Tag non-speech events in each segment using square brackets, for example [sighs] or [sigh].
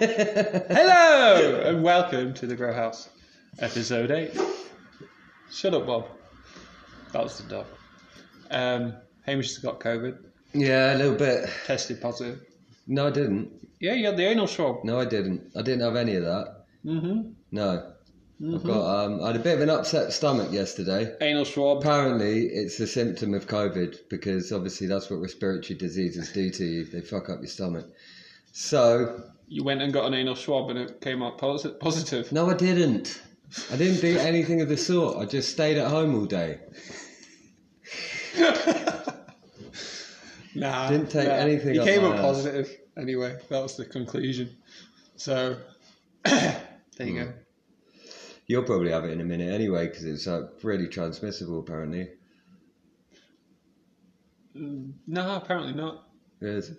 Hello! And welcome to the Grow House, episode 8. Shut up, Bob. That was the dog. Um, Hamish has got COVID, Yeah, a little bit. tested positive. No, I didn't. Yeah, you got the anal swab. No, I didn't. I didn't have any of that. Mm-hmm. No. I've got. Um, I had a bit of an upset stomach yesterday. Anal swab. Apparently, it's a symptom of COVID because obviously that's what respiratory diseases do to you. They fuck up your stomach. So, You went and got an anal swab and it came out posi- positive. no, I didn't. I didn't do anything of the sort. I just stayed at home all day. [laughs] Nah. Didn't take nah. anything He came up positive. Anyway, that was the conclusion. So, [coughs] there you go. You'll probably have it in a minute anyway because it's uh, really transmissible. Apparently, No, apparently not. it is.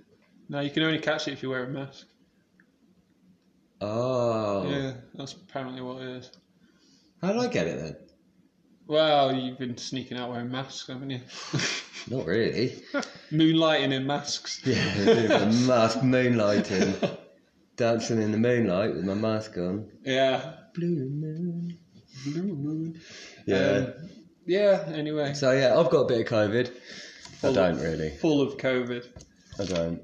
No, you can only catch it if you wear a mask. Oh, Yeah, that's apparently what it is. how did I get it then? Well, you've been sneaking out wearing masks, haven't you? [laughs] Not really. [laughs] Moonlighting in masks. Yeah, a bit of a mask moonlighting. Dancing in the moonlight with my mask on. Yeah. Blue moon. Blue moon. Yeah. Um, yeah, anyway. so yeah, I've got a bit of COVID. I don't of- really. Full of COVID. I don't.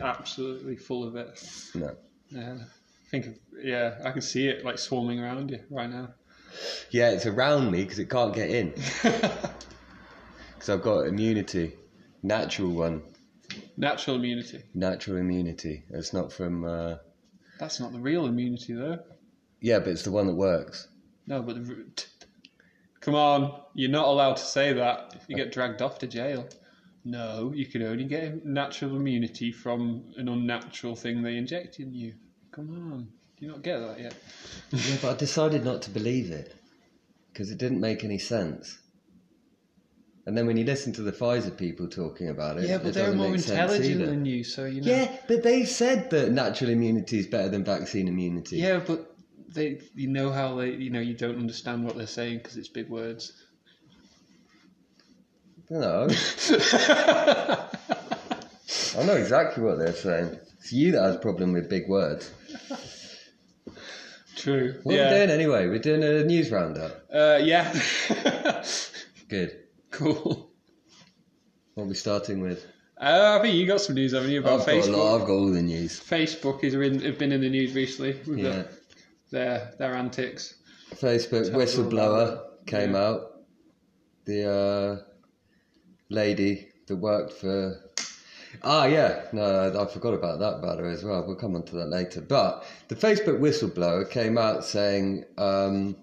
Absolutely full of it. No. Yeah. Think of, yeah, I can see it like swarming around you right now. Yeah, it's around me because it can't get in. [laughs] Because I've got immunity, natural one, Natural immunity. natural immunity. It's not from. Uh... That's not the real immunity, though. Yeah, but it's the one that works. No, but the, come on, you're not allowed to say that. You get dragged off to jail. No, you can only get natural immunity from an unnatural thing they inject in you. Come on, do you not get that yet? [laughs] Yeah, but I decided not to believe it because it didn't make any sense. And then when you listen to the Pfizer people talking about it, yeah, it but they're more intelligent than you, so you know. Yeah, but they said that natural immunity is better than vaccine immunity. Yeah, but they, you know how they, you know, you don't understand what they're saying because it's big words. No, [laughs] I know exactly what they're saying. It's you that has a problem with big words. [laughs] True. What are we doing anyway? We're doing a news roundup. Uh, yeah. [laughs] Good. cool. What are we starting with? Uh, I think you got some news, haven't you, about I've got a Facebook? lot. I've got all the news. Facebook is in, have been in the news recently with Yeah. the, their their antics. Facebook Tell us all whistleblower came Yeah. out. The uh, lady that worked for. Ah, yeah. No, I forgot about that her as well. We'll come on to that later. But the Facebook whistleblower came out saying, um,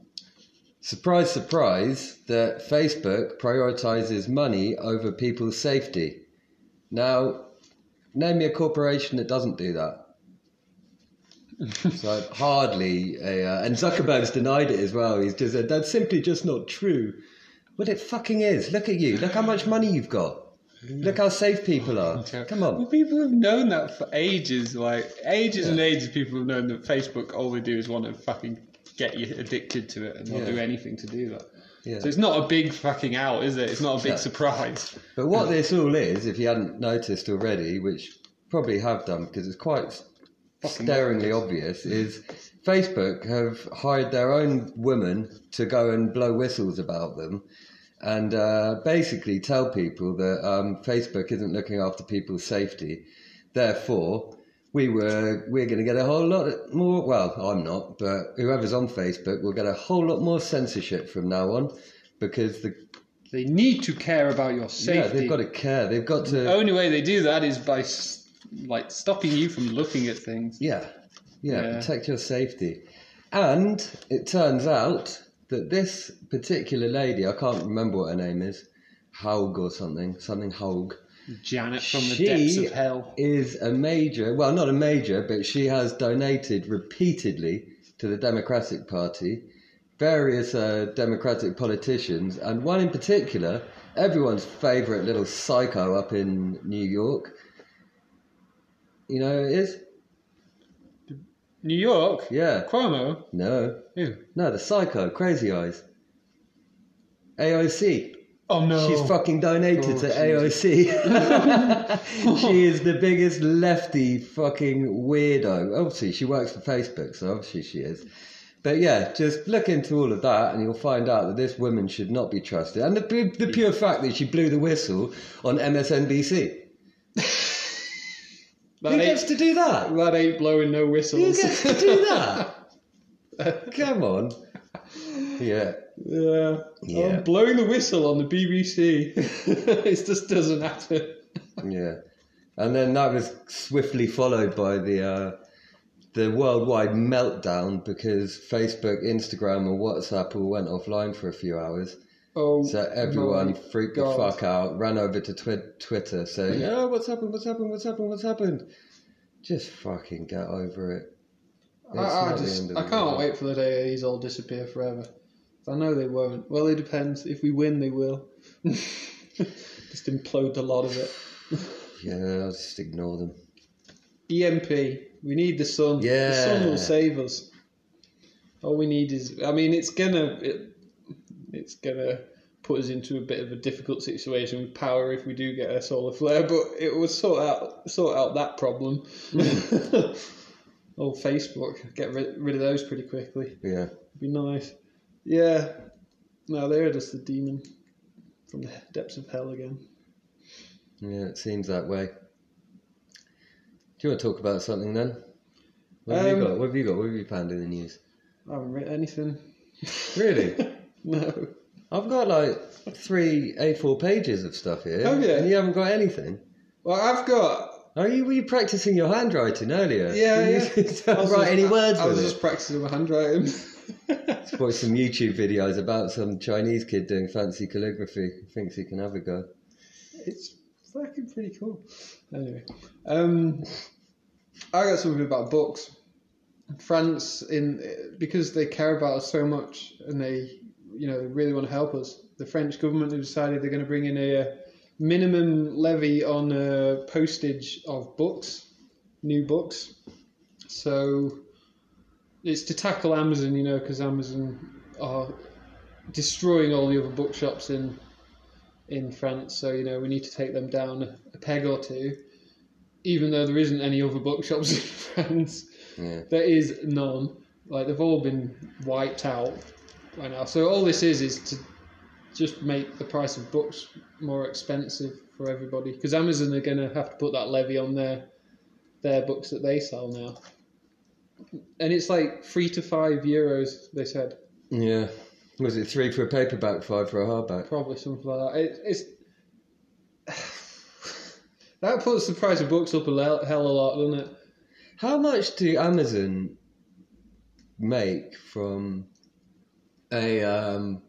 surprise, surprise, that Facebook prioritizes money over people's safety. Now, name me a corporation that doesn't do that. So [laughs] hardly a, uh, and Zuckerberg's denied it as well. He's just said that's simply just not true. Well, it fucking is. Look at you. Look how much money you've got. Look how safe people are. Come on. Well, people have known that for ages, like ages and ages. People have known that Facebook, all they do is want to fucking get you addicted to it, and they'll Yeah. do anything to do that. Yeah. So it's not a big fucking out, is it? It's not a big No. surprise. But what this all is, if you hadn't noticed already, which probably have done because it's quite Fucking staringly obvious, is Facebook have hired their own women to go and blow whistles about them and uh, basically tell people that um, Facebook isn't looking after people's safety. Therefore, we were we're going to get a whole lot more. Well, I'm not, but whoever's on Facebook will get a whole lot more censorship from now on because the They need to care about your safety. yeah they've got to care. They've got to. The only way they do that is by like stopping you from looking at things. Yeah, yeah, Yeah. protect your safety. And it turns out that this particular lady, I can't remember what her name is, Haug or something, something Haug, Janet from the She- depths of hell. is a major, well, not a major, but she has donated repeatedly to the Democratic Party, various uh, Democratic politicians, and one in particular, everyone's favourite little psycho up in New York. You know who it is? New York. Yeah. Cuomo. No. Who? No, the psycho, Crazy Eyes. AOC. Oh no. She's fucking donated Oh, to AOC. she is the biggest lefty fucking weirdo. Obviously, she works for Facebook, so obviously she is. But yeah, just look into all of that, and you'll find out that this woman should not be trusted. And the, the pure fact that she blew the whistle on MSNBC. That, Who gets to do that? that ain't blowing no whistles. Who gets to do that? [laughs] Come on. Yeah. yeah. Yeah. I'm blowing the whistle on the BBC. [laughs] it just doesn't happen. Yeah, and then that was swiftly followed by the uh, the worldwide meltdown because Facebook, Instagram, and WhatsApp all went offline for a few hours. Oh, So everyone freaked God. the fuck out, ran over to twi- Twitter saying, "Oh, what's happened? What's happened? What's happened? What's happened?" Just fucking get over it. It's I, I just I can't world. wait for the day these all disappear forever. I know they won't. Well, it depends. If we win, they will. [laughs] just implode a lot of it. [laughs] Yeah, I'll just ignore them. EMP. We need the sun. Yeah, The sun will save us. All we need is. I mean, it's gonna. It, it's gonna put us into a bit of a difficult situation with power if we do get a solar flare, but it will sort out sort out that problem. [laughs] oh, Facebook, get rid, rid of those pretty quickly. Yeah, It'd Be nice. Yeah. No, they're just the demon from the depths of hell again. yeah, it seems that way. Do you want to talk about something then? What have Um, you got? What have you got? What have you found in the news? I haven't written anything. Really? [laughs] no. I've got like three A4 pages of stuff here. Oh, yeah. And you haven't got anything. Well, I've got. Are you, were you practicing your handwriting earlier? Yeah, Were you- yeah. [laughs] don't write just- any words I was just it. practicing my handwriting. [laughs] Watch some YouTube videos about some Chinese kid doing fancy calligraphy. He Thinks he can have a go. it's fucking pretty cool. Anyway, um, I got something about books. France, in because they care about us so much and they, you know, really want to help us. The French government have decided they're going to bring in a minimum levy on uh, postage of books, new books. So it's to tackle Amazon, you know, because Amazon are destroying all the other bookshops in in France. So you know we need to take them down a peg or two. Even though there isn't any other bookshops [laughs] in France, Yeah. there is none. Like they've all been wiped out by now. So all this is is to just make the price of books more expensive for everybody because Amazon are going to have to put that levy on their their books that they sell now. And it's like three to five euros. They said Yeah. Was it three for a paperback, five for a hardback? probably something like that. It, it's [sighs] that puts the price of books up a le- hell of a lot, doesn't it? How much do Amazon make from a um,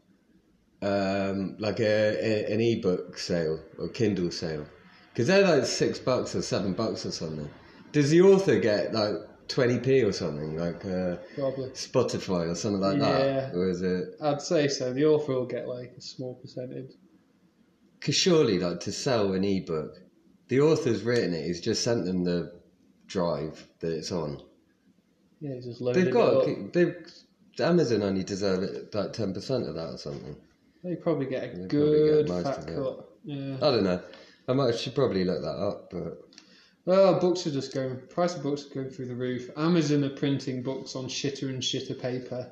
um, like a, a an ebook sale or Kindle sale? Because they're like six bucks or seven bucks or something. Does the author get like twenty p or something like uh, Probably. Spotify or something like that? Yeah. or is it? I'd say so. The author will get like a small percentage. Because surely, like to sell an ebook, the author's written it. He's just sent them the drive that it's on. Yeah, he's just loaded They've got they've Amazon only deserve it like ten percent of that or something. They probably get a They good get fat cut. Yeah. I don't know. I might should probably look that up, but Well, books are just going. Price of books are going through the roof. Amazon are printing books on shitter and shitter paper.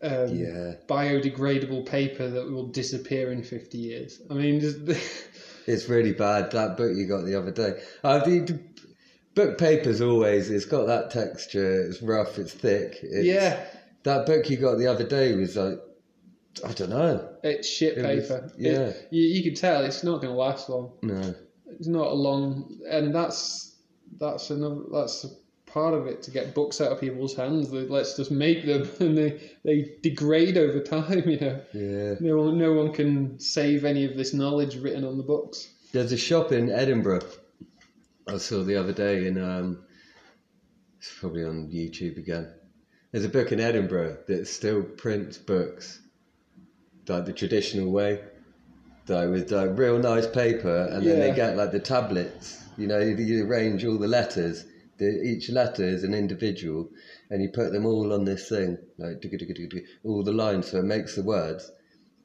Um, yeah, Biodegradable paper that will disappear in fifty years. I mean, just, [laughs] it's really bad. That book you got the other day. Uh, the, the book paper's always. It's got that texture. It's rough. It's thick. It's, yeah, That book you got the other day was like, I don't know. it's shit It was- paper. yeah. It- you, you can tell it's not going to last long. No. It's not a long, and that's that's another that's a part of it to get books out of people's hands. They- Let's just make them, [laughs] and they they degrade over time. [laughs] You know, Yeah. no one no one can save any of this knowledge written on the books. There's a shop in Edinburgh I saw the other day, and um, it's probably on YouTube again. There's a book in Edinburgh that still prints books like the traditional way, like with like real nice paper, and then they get like the tablets. You know, you, you arrange all the letters. The, each letter is an individual, and you put them all on this thing, like all the lines, so it makes the words.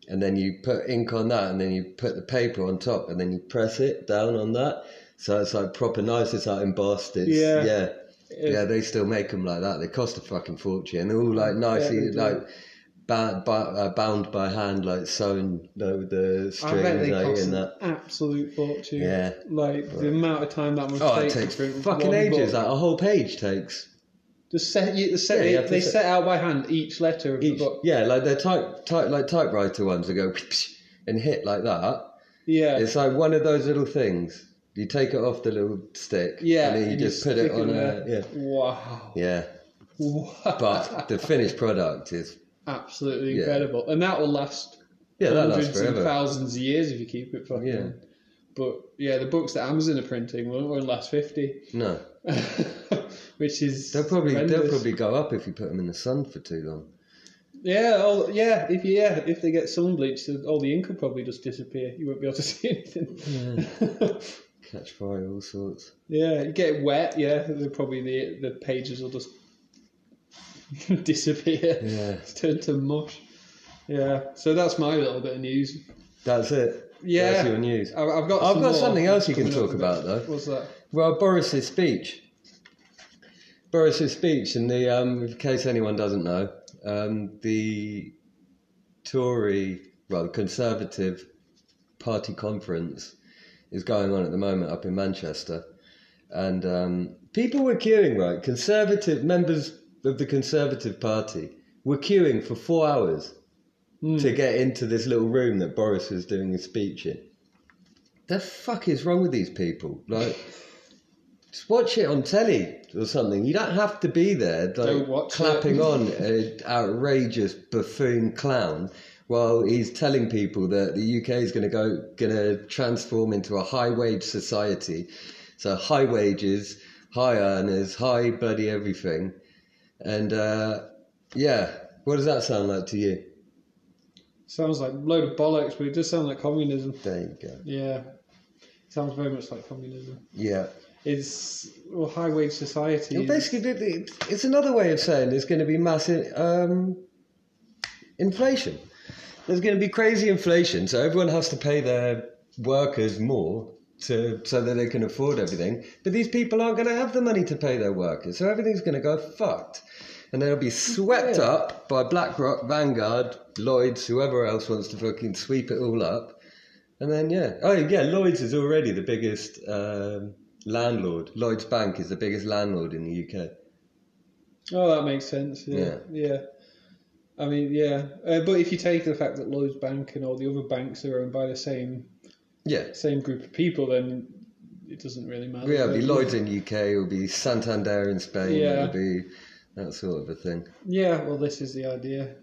and then you put ink on that, and then you put the paper on top, and then you press it down on that. So it's like proper nice. It's like embossed. It's, Yeah. yeah, yeah. They still make them like that. They cost a fucking fortune. They're all like nicely do. like. Bound by, uh, bound by hand, like sewn like, with the I strings bet they like, cost an that. absolute fortune. Yeah. Like the amount of time that must Oh, take it takes fucking ages. book. Like a whole page takes. Just set, you, the set, Yeah, you they, they set- set out by hand each letter of Each, the book. yeah, like they're type, type like typewriter ones that go [laughs] and hit like that. Yeah. It's like one of those little things. You take it off the little stick, yeah. and then you and just put it on a yeah, Wow. yeah. Wow. But the finished product is Absolutely Yeah. incredible. And that will last yeah, that hundreds and thousands of years if you keep it fucking. Yeah. But yeah, the books that Amazon are printing won't, won't last 50. No, [laughs] Which is. they'll probably they'll probably go up if you put them in the sun for too long. Yeah, all, yeah. If yeah, if they get sun bleached, all the ink will probably just disappear. You won't be able to [laughs] see anything. [laughs] Catch fire, all sorts. yeah, you get it wet. Yeah, they're probably the the pages will just [laughs] disappear. Yeah, It's turned to mush. Yeah, so that's my little bit of news. that's it. Yeah. that's your news. I- I've got. I've got something else you can talk about, though. What's that? Well, Boris's speech. Boris's speech, and the um, in case anyone doesn't know, um, the Tory, well, Conservative Party conference is going on at the moment up in Manchester, and um, people were queuing. Right, Conservative members of the Conservative Party were queuing for four hours Hmm. to get into this little room that Boris was doing his speech in. The fuck is wrong with these people? Like, just watch it on telly or something. You don't have to be there, like, clapping [laughs] on an outrageous buffoon clown while he's telling people that the UK is going to go, going to transform into a high wage society. So high wages, high earners, high bloody everything, and uh, yeah, what does that sound like to you? Sounds like a load of bollocks, but it does sound like communism. There you go. Yeah, sounds very much like communism. Yeah. It's well, high wage society. Well, basically, it- it- it's another way of saying there's going to be massive um, inflation. There's going to be crazy inflation, so everyone has to pay their workers more to so that they can afford everything. But these people aren't going to have the money to pay their workers, so everything's going to go fucked, and they'll be swept Yeah. up by BlackRock, Vanguard, Lloyd's, whoever else wants to fucking sweep it all up. And then yeah, oh yeah, Lloyd's is already the biggest um, landlord. Lloyds Bank is the biggest landlord in the UK. Oh, that makes sense. Yeah, yeah. I mean, yeah. Uh, but if you take the fact that Lloyds Bank and all the other banks are owned by the same Yeah, same group of people, then it doesn't really matter. yeah. It'll be Lloyd's in UK. It'll be Santander in Spain. Yeah. It'll be that sort of a thing. Yeah, well, this is the idea.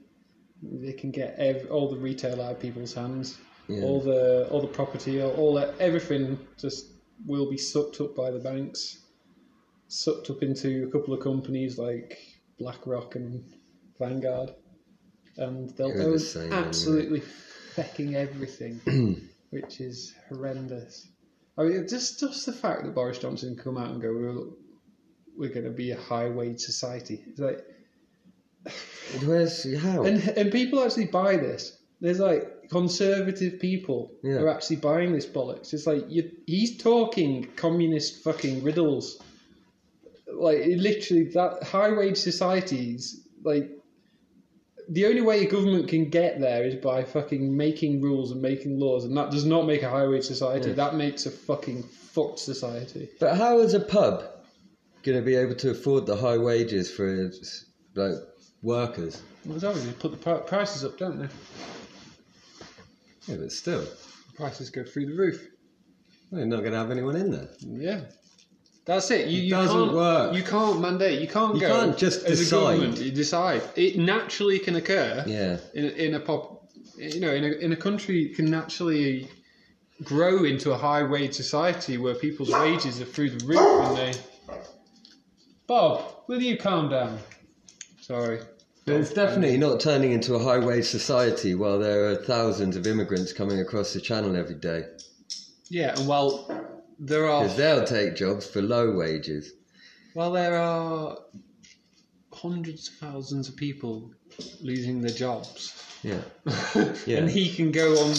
They can get ev- all the retail out of people's hands. Yeah. All the all the property, all, all that, everything just will be sucked up by the banks, sucked up into a couple of companies like BlackRock and Vanguard, and they'll You're the same, absolutely fecking everything, [clears throat] which is horrendous. I mean, just just the fact that Boris Johnson come out and go, we're, we're going to be a high wage society. It's like, [laughs] Where's how? and and people actually buy this. There's like conservative people Yeah. are actually buying this bollocks. It's like you, he's talking communist fucking riddles. Like literally, that high wage societies, like the only way a government can get there is by fucking making rules and making laws, and that does not make a high wage society. Yeah. That makes a fucking fucked society. But how is a pub going to be able to afford the high wages for its like workers? Well, it's obviously put the prices up, don't they? Yeah, but still, Prices go through the roof. they're not going to have anyone in there. Yeah. That's it. You, It you doesn't can't, work. You can't mandate. You can't You go. can't just as decide. a government. You decide. It naturally can occur Yeah. in in a pop. You know, in a in a country it can naturally grow into a high wage society where people's wages are through the roof and they. Bob, will you calm down? Sorry. It's definitely not turning into a high wage society while there are thousands of immigrants coming across the channel every day. Yeah, and while there are Because they'll take jobs for low wages. Well, there are hundreds of thousands of people losing their jobs. Yeah. [laughs] Yeah. and he can go on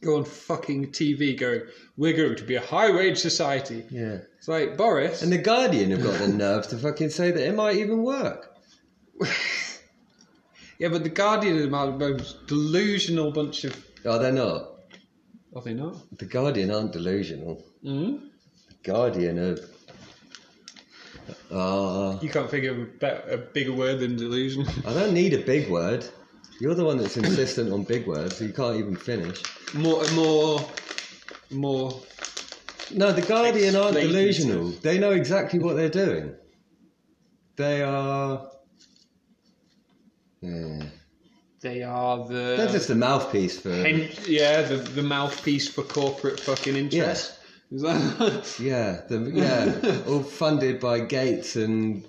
go on fucking TV going, We're going to be a high wage society. Yeah. It's like Boris And the Guardian have got the nerve to fucking say that it might even work. [laughs] Yeah, but the Guardian are the most delusional bunch of Oh, they're not. Are they not? The Guardian aren't delusional. Mm? Guardian are. Ah, You can't think of a, better, a bigger word than delusion. [laughs] I don't need a big word. You're the one that's insistent on big words. You can't even finish. more more more No, the Guardian aren't delusional. They know exactly what they're doing. They are. Yeah. They are the They're just a mouthpiece for. hen- yeah, the, the mouthpiece for corporate fucking interest. Is that [laughs] Yeah, the, yeah, [laughs] all funded by Gates and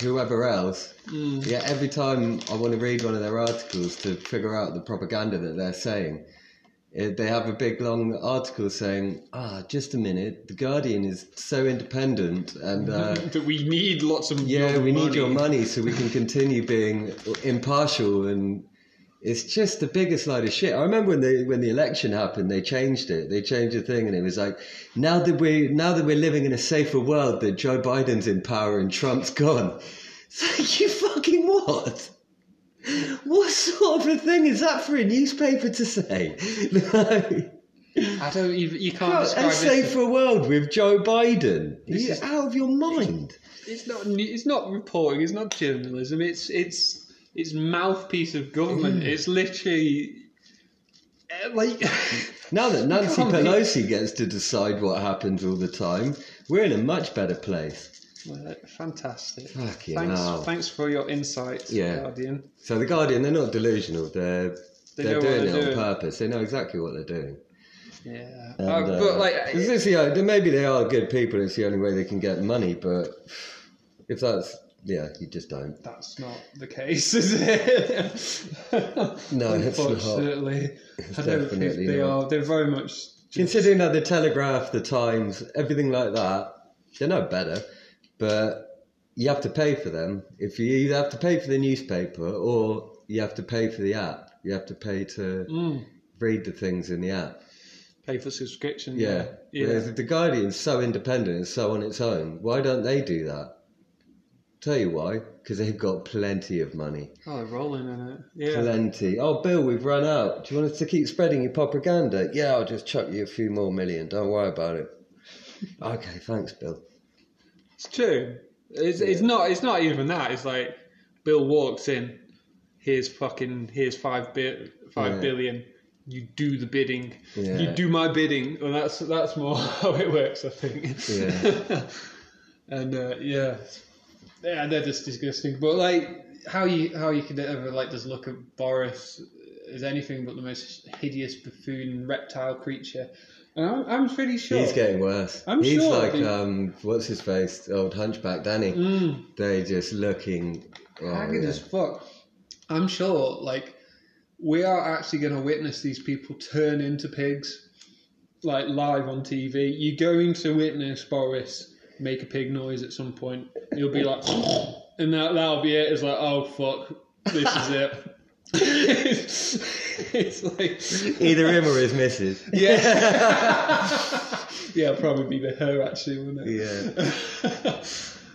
whoever else. Mm. Yeah, every time I want to read one of their articles to figure out the propaganda that they're saying, it, they have a big long article saying, "Ah, just a minute, the Guardian is so independent, and uh, [laughs] that we need lots of yeah, we need your money so we can continue being impartial and." It's just the biggest load of shit. I remember when the when the election happened, they changed it. They changed the thing, and it was like, now that we now that we're living in a safer world, that Joe Biden's in power and Trump's [laughs] gone. It's like, you fucking what? What sort of a thing is that for a newspaper to say? [laughs] I don't even. You can't No, describe a it. world with Joe Biden. Is- out of your mind. It's not. It's not reporting. It's not journalism. It's it's it's mouthpiece of government. It's literally eh, like. [laughs] Now that Nancy can't be- Pelosi gets to decide what happens all the time, we're in a much better place. Well, Fantastic. Fucking thanks, hell. thanks for your insights, Yeah. Guardian. So the Guardian, they're not delusional. They're They they are doing it on doing. purpose. They know exactly what they're doing. Yeah, And, Uh, uh, but like, it's just, yeah, maybe they are good people. It's the only way they can get money. But if that's yeah, you just don't. that's not the case, is it? No, [laughs] it's not. Unfortunately, It's I don't think they not. are. They're very much. Considering that the Telegraph, the Times, everything like that, they're no better. But you have to pay for them. If you either have to pay for the newspaper or you have to pay for the app. You have to pay to Mm, read the things in the app. pay for subscription. Yeah. yeah. If the Guardian's so independent and so on its own, why don't they do that? Tell you why. Because they've got plenty of money. Oh, they're rolling in it. Yeah. Plenty. Oh, Bill, we've run out. Do you want us to keep spreading your propaganda? Yeah, I'll just chuck you a few more million. Don't worry about it. [laughs] okay, thanks, Bill. It's true. It's, it's not. It's not even that. It's like Bill walks in. Here's fucking. Here's five bi- five Yeah. billion. You do the bidding. Yeah. You do my bidding, and that's that's more [laughs] how it works, I think. Yeah. [laughs] and uh, yeah, yeah, they're just disgusting. But like, how you how you could ever like just look at Boris as anything but the most hideous buffoon reptile creature. And I'm, I'm pretty sure. He's getting worse. I'm He's sure like, the- um, what's his face? Old hunchback Danny. Mm. They're just looking. Oh, haggard yeah. as fuck. I'm sure, like, we are actually going to witness these people turn into pigs, like live on TV. You're going to witness Boris make a pig noise at some point. He'll be like, and that that'll be it. It's like, oh fuck, this is it. it's, [laughs] it's like, Either him or his missus. yeah, [laughs] [laughs] yeah, probably be the her actually, wouldn't it? Yeah.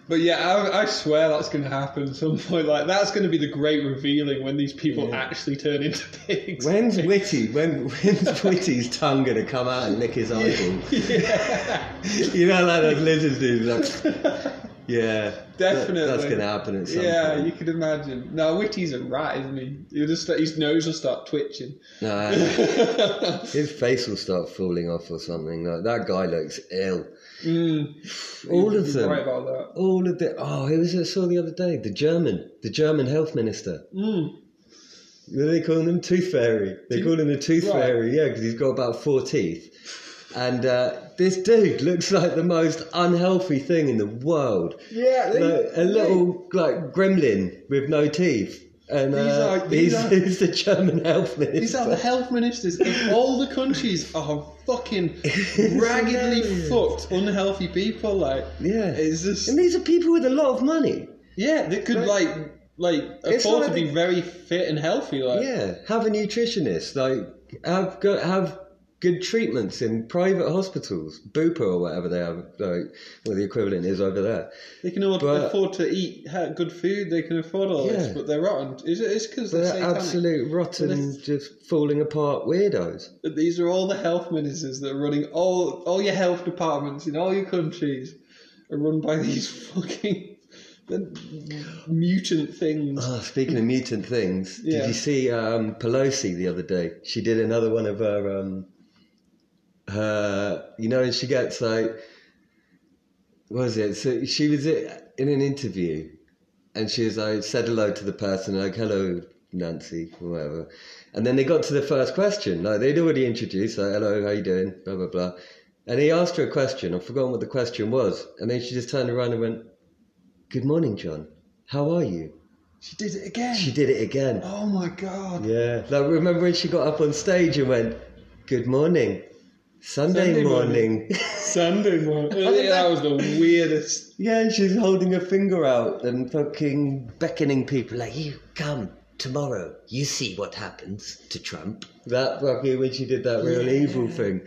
But yeah, I, I swear that's going to happen at some point. Like that's going to be the great revealing when these people Yeah. actually turn into [laughs] pigs. When's Whitty? When when's [laughs] Whitty's tongue gonna come out and lick his eyeball? [laughs] yeah, you know, like those lizards do. Like, yeah, that- definitely. that's gonna happen at some yeah, point. you can imagine. No, Whitty's a rat, isn't he? He'll just his nose will start twitching. No, his face will start falling off or something. Like that guy looks ill. Mm, All of them. Right about that. All of the oh, who was I saw the other day? The German, the German health minister. Mm. What do they call him? Tooth fairy. They call him the tooth Right. fairy, yeah, because he's got about four teeth. And uh, this dude [laughs] looks like the most unhealthy thing in the world. Yeah, they- Like, a little like gremlin with no teeth. And These uh, are- these he's, are- [laughs] he's the German health minister. These are the health ministers of all the countries are fucking [laughs] raggedly fucked, unhealthy people. Like, yeah. it's just And these are people with a lot of money. Yeah, they could But- like like afford to be very fit and healthy. Like, Yeah, have a nutritionist. Like have go, have good treatments in private hospitals, Bupa or whatever they have, like what the equivalent is over there. they can afford, But- afford to eat good food. They can afford all Yeah. this, but they're rotten. Is it? It's because they're, They're satanic. absolute rotten, This- just falling apart weirdos. But These are all the health ministers that are running all all your health departments in all your countries are run by [laughs] these fucking mutant things. Oh, speaking of mutant things, Yeah. did you see um, Pelosi the other day? She did another one of her, um, her, you know, and she gets like, what was it? So she was in an interview, and she was like, said hello to the person, like, hello, Nancy, or whatever. And then they got to the first question, like they'd already introduced, like, hello, how you doing, blah blah blah. And he asked her a question. I've forgotten what the question was, and then she just turned around and went, "Good morning, John. How are you?" She did it again. She did it again. Oh my god. Yeah. Like remember when she got up on stage and went, "Good morning, Sunday, Sunday morning." morning." [laughs] Sunday morning. yeah, that was the weirdest. yeah, and she's holding her finger out and fucking beckoning people like, "You come tomorrow. You see what happens to Trump." That fucking when she did that real Yeah. evil thing.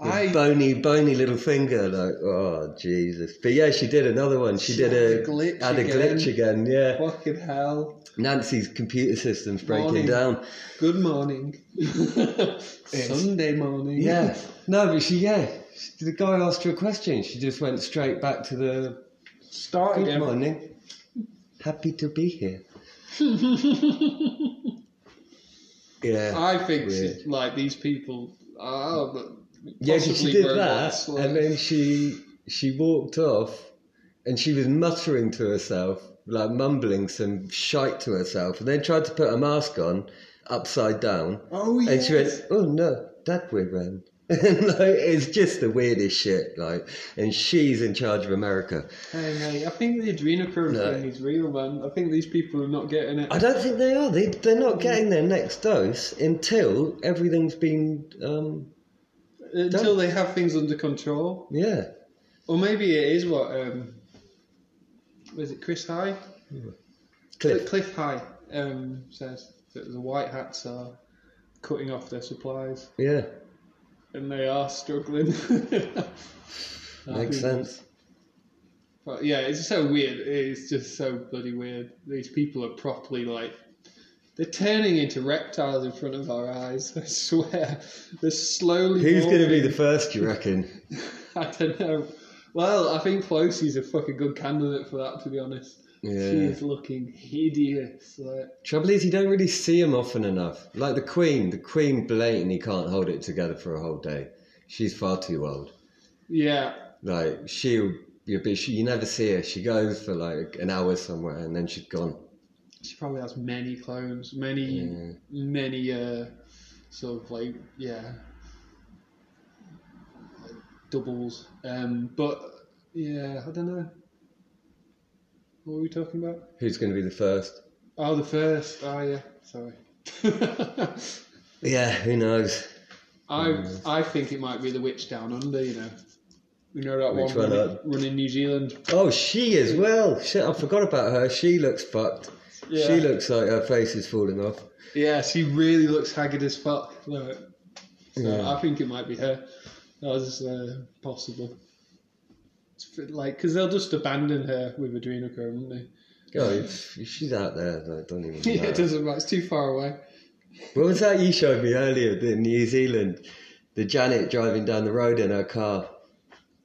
I- bony, bony little finger, like, oh Jesus! But yeah, she did another one. She, She did a a glitch had a again. glitch again. Yeah, Fucking hell. Nancy's computer system's breaking Morning. down. Good morning. [laughs] Sunday morning. Yeah. No, but she, yeah. She, the guy asked her a question. She just went straight back to the Start good again. morning. Happy to be here. [laughs] Yeah. I think she, like these people are but yeah, she did robots, that, like- and then she she walked off, and she was muttering to herself, like mumbling some shite to herself, and then tried to put a mask on, upside down, oh and she went, "Oh no, that way [laughs] round." And like, it's just the weirdest shit, like, and she's in charge of America. Hey mate, I think the adrenochrome No. thing is real, man. I think these people are not getting it. I don't think they are. They they're not getting their next dose until everything's been um Until they have things under control. yeah. Or maybe it is what um was it Chris High? Cliff. Clif High um says that the white hats are cutting off their supplies Yeah. and they are struggling. [laughs] Makes sense. But yeah, it's so weird. It's just so bloody weird. These people are properly like they're turning into reptiles in front of our eyes. [laughs] I swear, they're slowly. Who's going to be the first, you reckon? [laughs] I don't know. Well, I think Pelosi's a fucking good candidate for that. To be honest, she Yeah. is looking hideous. Like, Trouble is, you don't really see him often enough. Like the Queen. The Queen blatantly can't hold it together for a whole day. She's far too old. yeah, Like, she'll be a bit, she, you never see her. She goes for like an hour somewhere and then she's gone. she probably has many clones, many, Yeah. many, uh, sort of like yeah, doubles. Um, but yeah, I don't know. What were we talking about? Who's going to be the first? Oh, the first. Oh yeah, sorry. [laughs] Yeah, who knows? I I think it might be the witch down under. You know, you know that Which one one, running, running New Zealand. Oh, she as well. Shit, I forgot about her. She looks fucked. Yeah. She looks like her face is falling off. Yeah, she really looks haggard as fuck. Like, so Yeah. I think it might be her. That was uh, possible. It's like because they'll just abandon her with adrenochrome, won't they? Oh, if, if she's out there, like, don't even. [laughs] Yeah, it doesn't matter. It's too far away. What was that you showed me earlier in New Zealand? The Janet driving down the road in her car,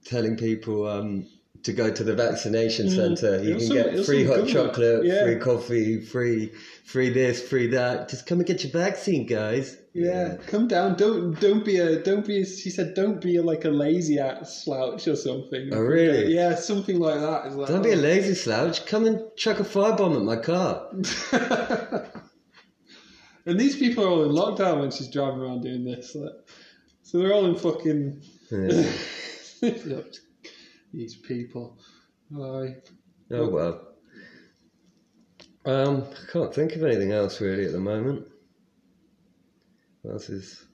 telling people um, to go to the vaccination Mm. centre. It You was can some- get was free hot chocolate, Yeah. free coffee, free, free this, free that. Just come and get your vaccine, guys. Yeah, come down. Don't don't be a don't be. A, she said don't be a, like a lazy ass slouch or something. Oh, really? Yeah, something like that. It's like, Don't be a lazy slouch. Come and chuck a firebomb at my car. [laughs] and these people are all in lockdown when she's driving around doing this. Like, so they're all in fucking. Yeah. [laughs] [laughs] These people. Aye. Oh well. Um, I can't think of anything else really at the moment. What else is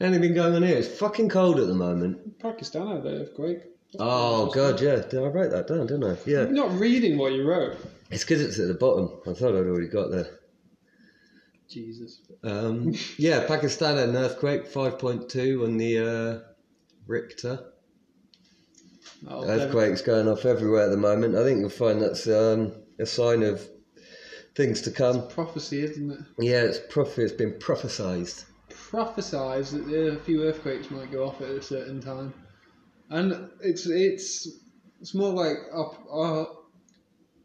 anything going on here? It's fucking cold at the moment. Pakistan had an earthquake. Oh god, yeah. Did I write that down? Didn't I? Yeah. You're not reading what you wrote. It's because it's at the bottom. I thought I'd already got there. Jesus. Um, yeah, Pakistan had an earthquake, five point two on the uh, Richter. Oh, Earthquakes going off everywhere at the moment. I think you'll find that's um, a sign of things to come. prophecy, isn't it? Yeah, it's proph- It's been prophesized. Prophesize that a few earthquakes might go off at a certain time, and it's it's it's more like are, are,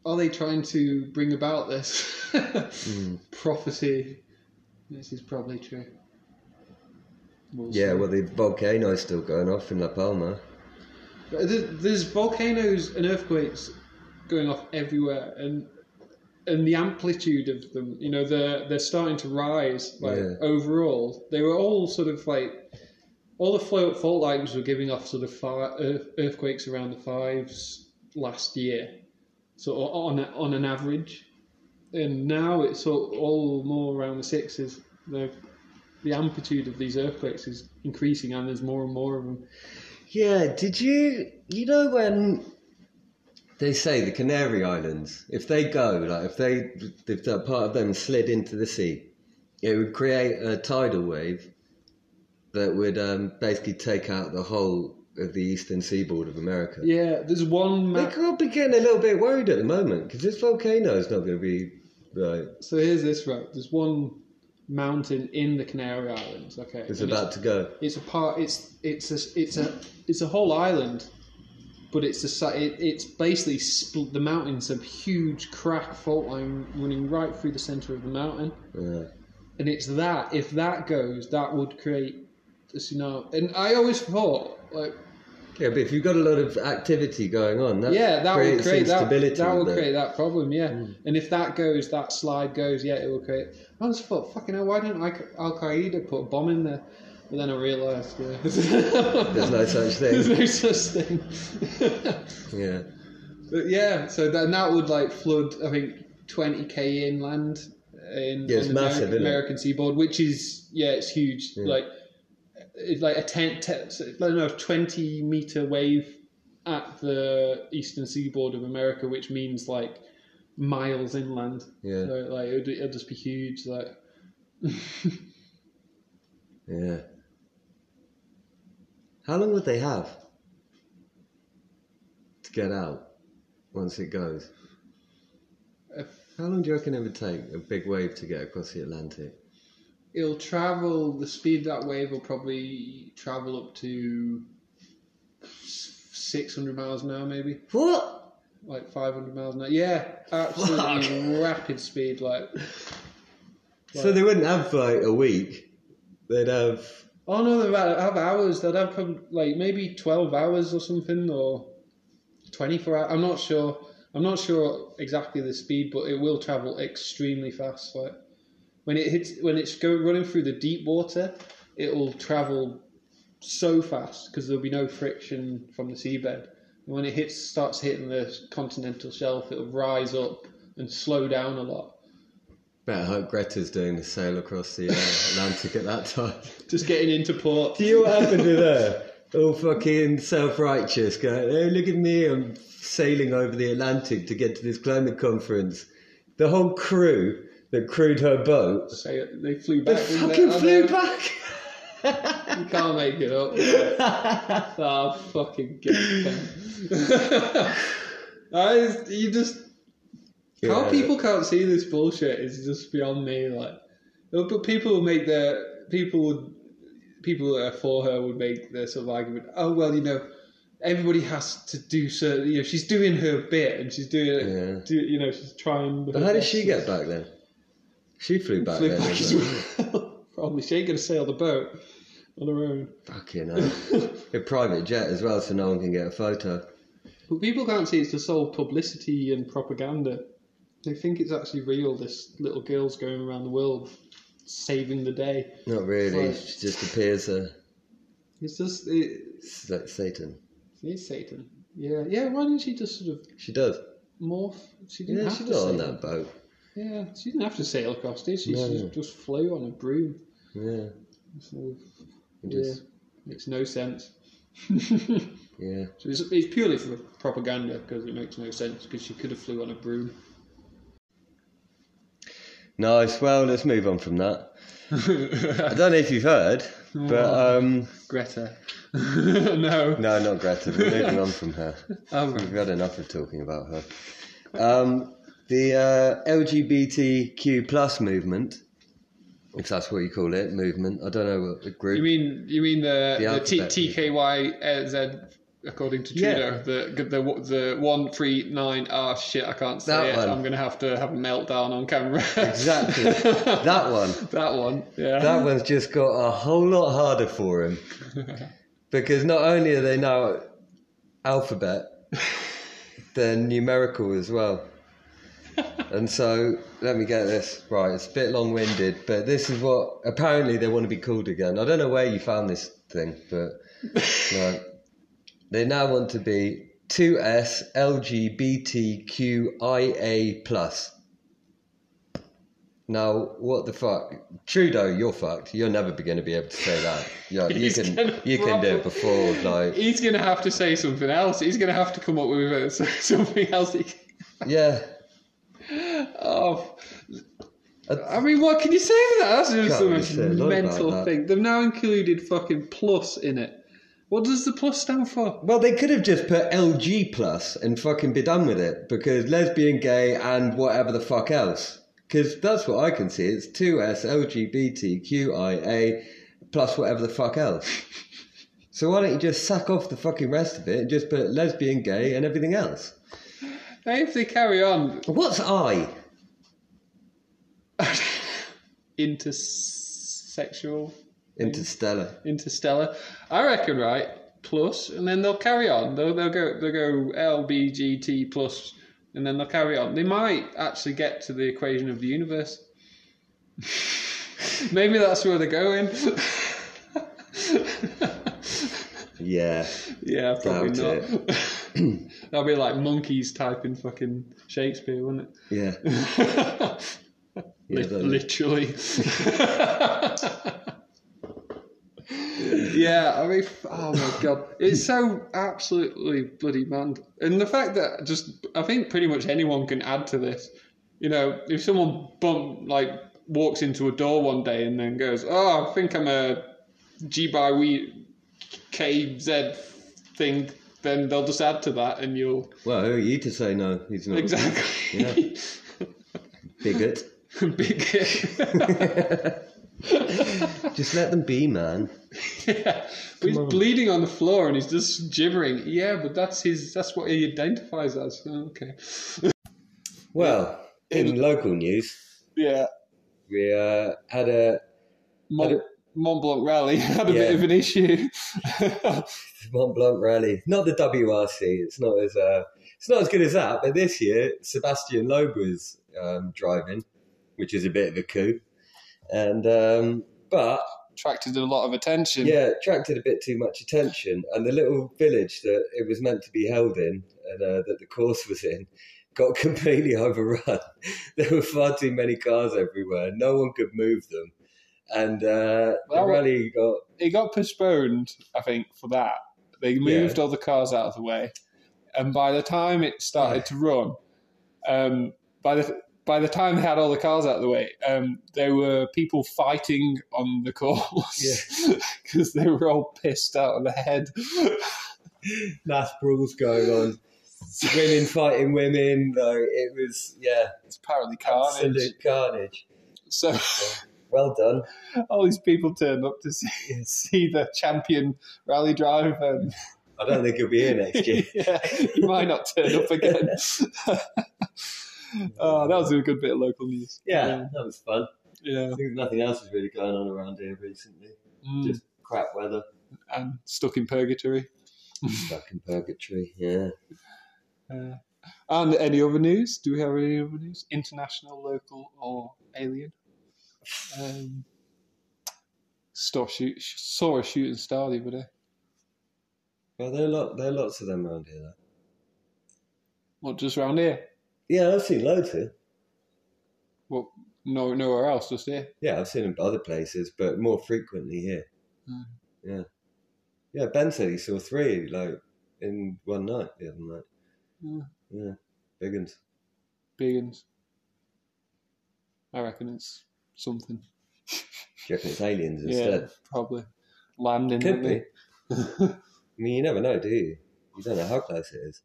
are they trying to bring about this [laughs] prophecy? This is probably true. We'll Yeah, see. well, the volcano is still going off in La Palma. There's volcanoes and earthquakes going off everywhere, and and the amplitude of them, you know, they're they're starting to rise. Like Yeah. overall, they were all sort of like all the float fault lines were giving off sort of earthquakes around the fives last year, so on a, on an average, and now it's all, all more around the sixes. The the amplitude of these earthquakes is increasing, and there's more and more of them. Yeah, did you you know when they say the Canary Islands, if they go, like if they if that part of them slid into the sea, it would create a tidal wave that would um, basically take out the whole of the eastern seaboard of America. Yeah, there's one. They Ma- could be getting a little bit worried at the moment because this volcano is not going to be right. so here's this right. There's one mountain in the Canary Islands. Okay, It's and about to go. It's a part. It's it's a it's a it's a whole island, but it's a it, it's basically spl- the mountain's a huge crack fault line running right through the center of the mountain, Yeah. and it's that if that goes, that would create a tsunami. And I always thought like Yeah, but if you've got a lot of activity going on, that yeah, that creates create that. That will create that problem. Yeah, mm. and if that goes, that slide goes. Yeah, it will create. I just thought, fucking hell, why didn't Al Qaeda put a bomb in there? But then I realised, yeah, [laughs] There's no such [laughs] thing. There's no such thing. [laughs] Yeah. but yeah, so that, that would like flood. I think twenty k inland uh, in Yeah, it's on the massive, American. American seaboard, which is yeah, it's huge. Like it's like a ten, ten I don't know, twenty meter wave at the eastern seaboard of America, which means like miles inland. Yeah. So like it would, it'll just be huge. Like [laughs] Yeah. How long would they have to get out once it goes? if How long do you reckon it would take a big wave to get across the Atlantic? It'll travel the speed of that wave will probably travel up to 600 miles an hour maybe What? like 500 miles an hour yeah absolutely rapid speed like So they wouldn't have like a week. They'd have. oh no they'd have hours they'd have probably like maybe 12 hours or something or 24 hours i'm not sure i'm not sure exactly the speed but it will travel extremely fast like when it hits when it's going running through the deep water it will travel so fast because there'll be no friction from the seabed and when it hits starts hitting the continental shelf it'll rise up and slow down a lot Better hope Greta's doing the sail across the uh, Atlantic at that time. [laughs] just getting into port Do you know what happened to her? All fucking self righteous, going, oh, look at me, I'm sailing over the Atlantic to get to this climate conference. The whole crew that crewed her boat, it, they flew back they? fucking I flew back. You can't make it up. [laughs] oh, fucking get it. [laughs] I, you just how people can't see this bullshit is just beyond me. Like, but people will make their people would people that are for her would make their sort of argument. Oh well, you know, everybody has to do certain. You know, she's doing her bit and she's doing it. Yeah. Do, you know, she's trying. But how did she get back then? She flew back Flew then. back as well. [laughs] Probably she ain't gonna sail the boat on her own. Fucking hell. A private jet as well, so no one can get a photo. But people can't see it's just all publicity and propaganda. They think it's actually real. This little girl's going around the world saving the day. Not really. Right. She just appears uh, It's just it, it's like Satan. it's Satan. Yeah, yeah. Why didn't she just sort of She does. morph? She didn't Yeah, have she's to not on that boat. Yeah, she didn't have to sail across, did she? No, she no. just flew on a broom. Yeah. So, It yeah, just- makes no sense. Yeah. So it's, it's purely for propaganda because it makes no sense because she could have flew on a broom. Nice. Well, let's move on from that. [laughs] I don't know if you've heard, but um, Greta. [laughs] no. no, not Greta. We're moving on from her. [laughs] Oh, right. We've had enough of talking about her. Um, the uh, LGBTQ plus movement, if that's what you call it, movement. I don't know what the group. You mean you mean the The the, T. TKYZ according to Yeah. Trudeau the the the one three nine ah shit I can't say That it one. I'm gonna have to have a meltdown on camera Exactly. [laughs] that one. that one yeah That one's just got a whole lot harder for him. [laughs] Because not only are they now alphabet, they're numerical as well. And so, let me get this right. It's a bit long winded, but this is what apparently they want to be called again. I don't know where you found this thing, but [laughs] no. They now want to be 2S LGBTQIA. plus. Now, what the fuck? Trudeau, you're fucked. You're never going to be able to say that. Yeah, [laughs] you He's can gonna you can do it before, like he's gonna have to say something else he's gonna have to come up with uh, [laughs] something else he, yeah. Oh I mean what can you say to that that's just Can't the really most say a lot about mental that. thing they've now included fucking plus in it what does the plus stand for Well, they could have just put LG plus and fucking be done with it because lesbian, gay, and whatever the fuck else. Because that's what I can see. It's 2S LGBTQIA plus whatever the fuck else. [laughs] So why don't you just sack off the fucking rest of it and just put lesbian, gay, and everything else? Hey, if they carry on What's I? [laughs] intersexual, Interstellar. interstellar. I reckon, right? Plus, and then they'll carry on. They'll, they'll go they'll go LBGT plus, and then they'll carry on. They might actually get to the equation of the universe. [laughs] Maybe that's where they're going. [laughs] Yeah. yeah, probably Doubt not. [coughs] That'll be like monkeys typing fucking Shakespeare, wouldn't it? Yeah. Yeah, literally. [laughs] yeah, I mean, oh my god, it's so absolutely bloody mad, and the fact that just I think pretty much anyone can add to this. You know, if someone bump like walks into a door one day and then goes, "Oh, I think I'm a G by we KZ thing," then they'll just add to that, and you'll Well, who are you to say no? He's not. exactly [laughs] Bigot. [laughs] big. [laughs] Just let them be, man. Yeah, but he's bleeding on the floor and he's just gibbering. Yeah, but that's his. That's what he identifies as. Oh, Okay. [laughs] Well, in local news, Yeah. we uh, had a Mont, Mont Blanc rally had a Yeah. bit of an issue. Mont Blanc rally. Not the WRC. It's not as uh, it's not as good as that. But this year, Sébastien Loeb was um, driving, which is a bit of a coup. And um, but Attracted a lot of attention. yeah, attracted a bit too much attention. And the little village that it was meant to be held in, and uh, that the course was in, got [laughs] completely overrun. there were far too many cars everywhere. No one could move them. And uh, Well, the rally got It got postponed, I think, for that. They moved all the cars out of the way, and by the time it started to run, um, by the by the time they had all the cars out of the way, um, there were people fighting on the course because [laughs] they were all pissed out of their head. [laughs] mass brawls going on. women fighting women. Like it was, yeah, It's apparently carnage. absolute carnage. So Well done. [laughs] all these people turned up to see, see the champion rally drive, and I don't think he'll be here next year. yeah, he might not turn up again. Oh, [laughs] that was a good bit of local news. Yeah, that was fun. yeah. I think nothing else is really going on around here recently. Mm. Just crap weather. and stuck in purgatory. [laughs] Stuck in purgatory. Yeah. Uh, and any other news? Do we have any other news? International, local, or alien? Um, saw, shoot, saw a shooting star the other day. Well, there are, lot, there are lots of them around here. Though. What, just round here? Yeah, I've seen loads here. Well, no, nowhere else, just here. Yeah, I've seen them other places, but more frequently here. Mm. Yeah. Yeah, Ben said he saw three, like, in one night the other night. Yeah. Yeah, big. Biggins. I reckon it's something. Do you reckon it's aliens [laughs] instead? Yeah, probably. Landing. Could be. [laughs] I mean, you never know, do you? You don't know how close it is.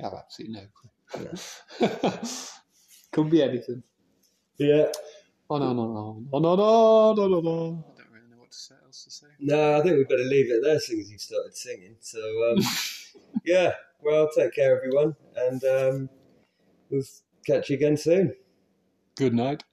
I have absolutely no clue. Yeah. [laughs] Could be anything. Yeah. Oh no no no no no no no no on. I don't really know what to say, else to say. No, I think we better leave it there, seeing as you started singing. So, um, [laughs] yeah, well, take care, everyone, and um, we'll catch you again soon. Good night.